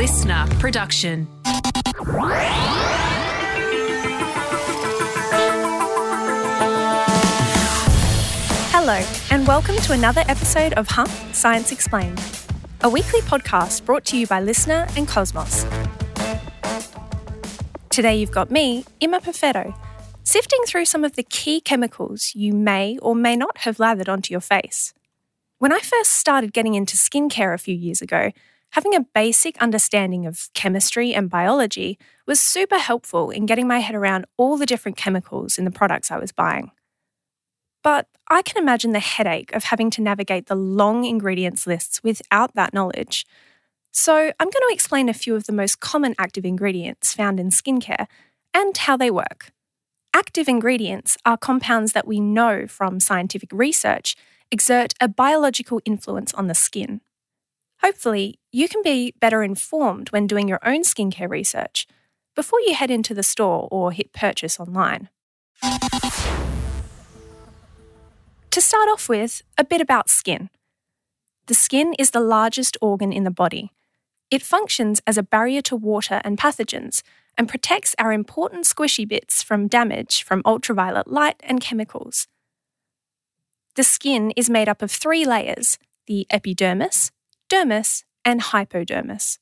LiSTNR production. Hello, and welcome to another episode of Huh Science Explained, a weekly podcast brought to you by LiSTNR and Cosmos. Today you've got me, Imma Perfetto, sifting through some of the key chemicals you may or may not have lathered onto your face. When I first started getting into skincare a few years ago, having a basic understanding of chemistry and biology was super helpful in getting my head around all the different chemicals in the products I was buying. But I can imagine the headache of having to navigate the long ingredients lists without that knowledge. So, I'm going to explain a few of the most common active ingredients found in skincare and how they work. Active ingredients are compounds that we know from scientific research exert a biological influence on the skin. Hopefully, you can be better informed when doing your own skincare research before you head into the store or hit purchase online. To start off with, a bit about skin. The skin is the largest organ in the body. It functions as a barrier to water and pathogens and protects our important squishy bits from damage from ultraviolet light and chemicals. The skin is made up of three layers the epidermis, dermis, and hypodermis.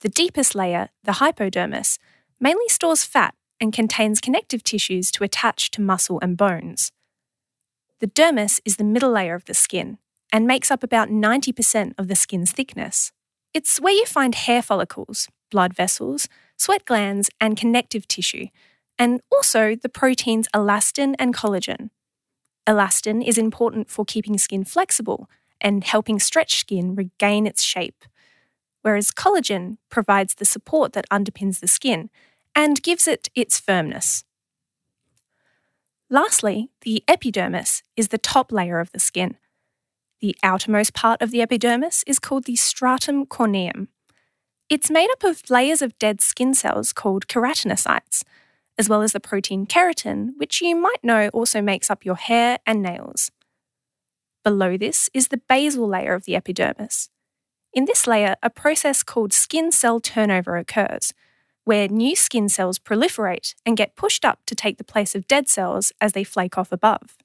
The deepest layer, the hypodermis, mainly stores fat and contains connective tissues to attach to muscle and bones. The dermis is the middle layer of the skin and makes up about 90% of the skin's thickness. It's where you find hair follicles, blood vessels, sweat glands, and connective tissue, and also the proteins elastin and collagen. Elastin is important for keeping skin flexible and helping stretch skin regain its shape, whereas collagen provides the support that underpins the skin and gives it its firmness. Lastly, the epidermis is the top layer of the skin. The outermost part of the epidermis is called the stratum corneum. It's made up of layers of dead skin cells called keratinocytes, as well as the protein keratin, which you might know also makes up your hair and nails. Below this is the basal layer of the epidermis. In this layer, a process called skin cell turnover occurs, where new skin cells proliferate and get pushed up to take the place of dead cells as they flake off above.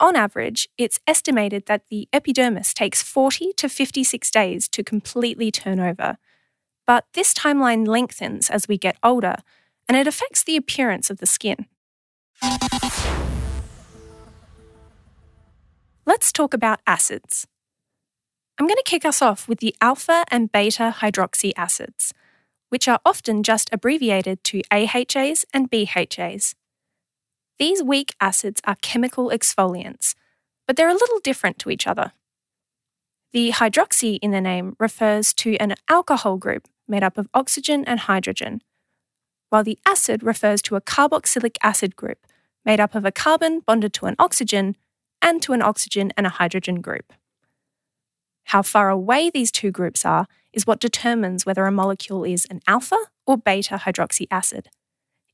On average, it's estimated that the epidermis takes 40 to 56 days to completely turn over. But this timeline lengthens as we get older, and it affects the appearance of the skin. Let's talk about acids. I'm going to kick us off with the alpha and beta hydroxy acids which are often just abbreviated to AHAs and BHAs. These weak acids are chemical exfoliants, but they're a little different to each other. The hydroxy in the name refers to an alcohol group made up of oxygen and hydrogen, while the acid refers to a carboxylic acid group made up of a carbon bonded to an oxygen and to an oxygen and a hydrogen group. How far away these two groups are is what determines whether a molecule is an alpha or beta hydroxy acid.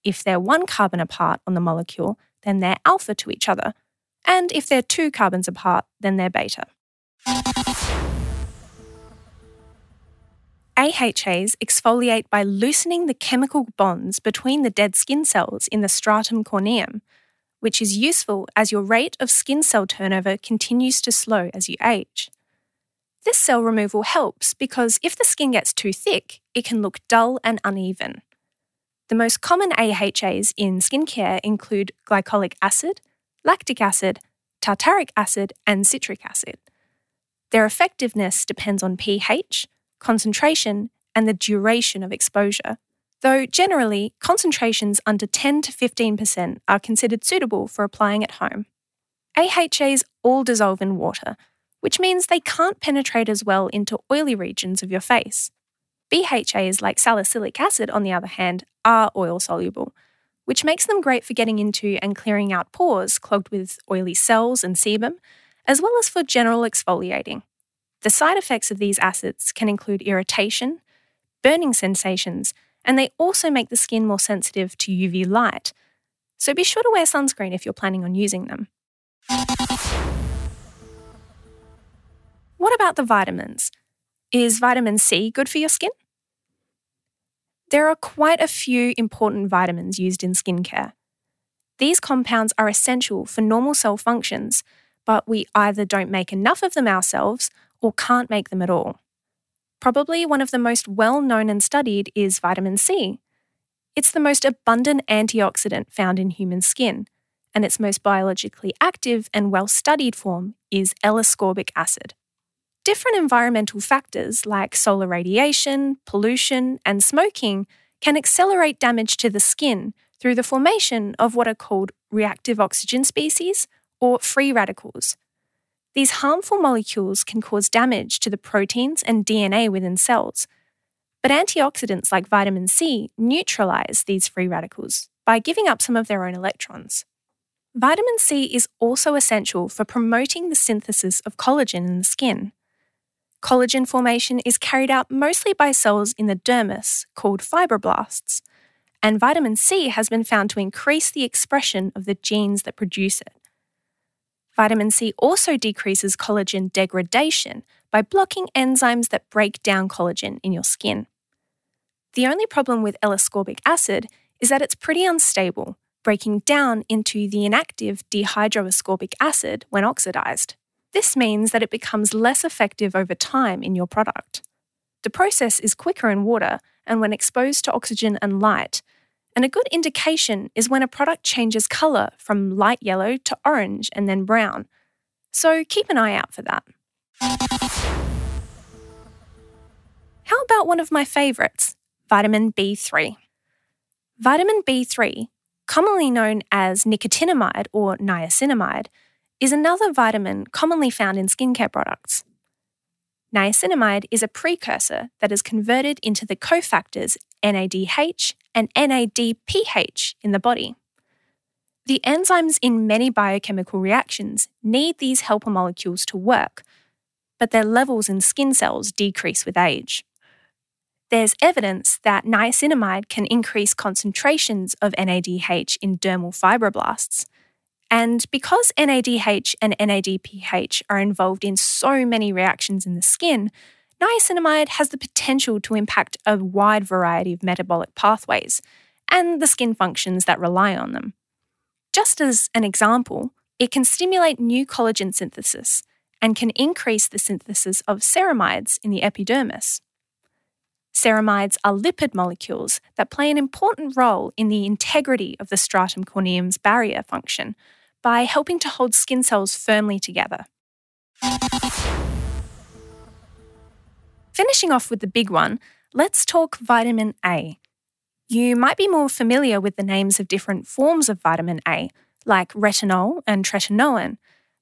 If they're one carbon apart on the molecule, then they're alpha to each other, and if they're two carbons apart, then they're beta. AHAs exfoliate by loosening the chemical bonds between the dead skin cells in the stratum corneum, which is useful as your rate of skin cell turnover continues to slow as you age. This cell removal helps because if the skin gets too thick, it can look dull and uneven. The most common AHAs in skincare include glycolic acid, lactic acid, tartaric acid, and citric acid. Their effectiveness depends on pH, concentration, and the duration of exposure, though generally concentrations under 10 to 15% are considered suitable for applying at home. AHAs all dissolve in water, which means they can't penetrate as well into oily regions of your face. BHAs, like salicylic acid, on the other hand, are oil soluble, which makes them great for getting into and clearing out pores clogged with oily cells and sebum, as well as for general exfoliating. The side effects of these acids can include irritation, burning sensations, and they also make the skin more sensitive to UV light. So be sure to wear sunscreen if you're planning on using them. What about the vitamins? Is vitamin C good for your skin? There are quite a few important vitamins used in skincare. These compounds are essential for normal cell functions, but we either don't make enough of them ourselves or can't make them at all. Probably one of the most well known and studied is vitamin C. It's the most abundant antioxidant found in human skin, and its most biologically active and well studied form is L ascorbic acid. Different environmental factors like solar radiation, pollution, and smoking can accelerate damage to the skin through the formation of what are called reactive oxygen species or free radicals, these harmful molecules can cause damage to the proteins and DNA within cells. But antioxidants like vitamin C neutralize these free radicals by giving up some of their own electrons. Vitamin C is also essential for promoting the synthesis of collagen in the skin. Collagen formation is carried out mostly by cells in the dermis called fibroblasts, and vitamin C has been found to increase the expression of the genes that produce it. Vitamin C also decreases collagen degradation by blocking enzymes that break down collagen in your skin. The only problem with L ascorbic acid is that it's pretty unstable, breaking down into the inactive dehydroascorbic acid when oxidized. This means that it becomes less effective over time in your product. The process is quicker in water, and when exposed to oxygen and light, and a good indication is when a product changes colour from light yellow to orange and then brown. So keep an eye out for that. How about one of my favourites, vitamin B3? Vitamin B3, commonly known as nicotinamide or niacinamide, is another vitamin commonly found in skincare products. Niacinamide is a precursor that is converted into the cofactors NADH and NADPH in the body. The enzymes in many biochemical reactions need these helper molecules to work, but their levels in skin cells decrease with age. There's evidence that niacinamide can increase concentrations of NADH in dermal fibroblasts, and because NADH and NADPH are involved in so many reactions in the skin, niacinamide has the potential to impact a wide variety of metabolic pathways and the skin functions that rely on them. Just as an example, it can stimulate new collagen synthesis and can increase the synthesis of ceramides in the epidermis. Ceramides are lipid molecules that play an important role in the integrity of the stratum corneum's barrier function, by helping to hold skin cells firmly together. Finishing off with the big one, let's talk vitamin A. You might be more familiar with the names of different forms of vitamin A, like retinol and tretinoin,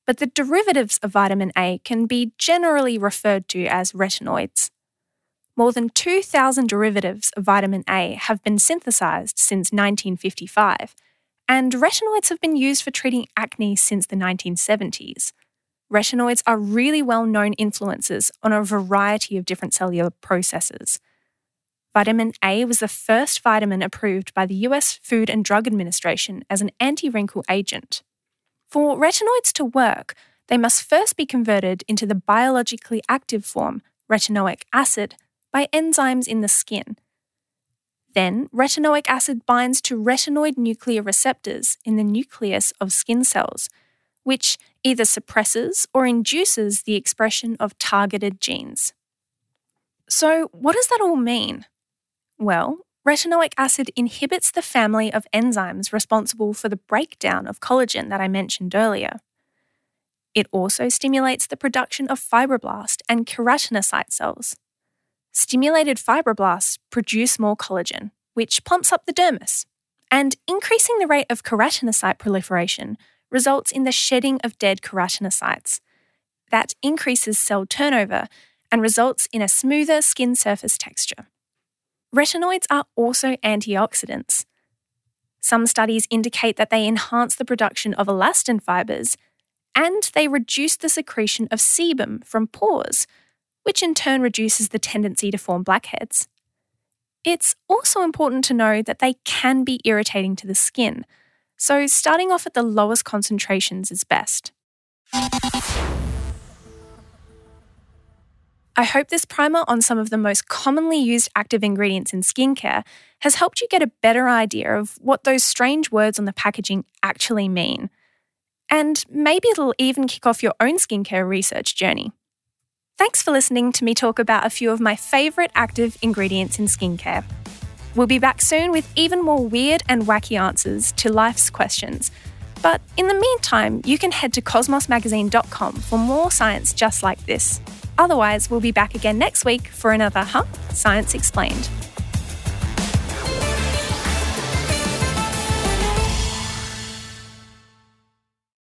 but the derivatives of vitamin A can be generally referred to as retinoids. More than 2,000 derivatives of vitamin A have been synthesized since 1955, and retinoids have been used for treating acne since the 1970s. Retinoids are really well known influences on a variety of different cellular processes. Vitamin A was the first vitamin approved by the US Food and Drug Administration as an anti wrinkle agent. For retinoids to work, they must first be converted into the biologically active form, retinoic acid, by enzymes in the skin, then, retinoic acid binds to retinoid nuclear receptors in the nucleus of skin cells, which either suppresses or induces the expression of targeted genes. So, what does that all mean? Well, retinoic acid inhibits the family of enzymes responsible for the breakdown of collagen that I mentioned earlier. It also stimulates the production of fibroblast and keratinocyte cells. Stimulated fibroblasts produce more collagen, which pumps up the dermis. And increasing the rate of keratinocyte proliferation results in the shedding of dead keratinocytes. That increases cell turnover and results in a smoother skin surface texture. Retinoids are also antioxidants. Some studies indicate that they enhance the production of elastin fibers and they reduce the secretion of sebum from pores, which in turn reduces the tendency to form blackheads. It's also important to know that they can be irritating to the skin, so starting off at the lowest concentrations is best. I hope this primer on some of the most commonly used active ingredients in skincare has helped you get a better idea of what those strange words on the packaging actually mean. And maybe it'll even kick off your own skincare research journey. Thanks for listening to me talk about a few of my favourite active ingredients in skincare. We'll be back soon with even more weird and wacky answers to life's questions. But in the meantime, you can head to cosmosmagazine.com for more science just like this. Otherwise, we'll be back again next week for another Huh? Science Explained.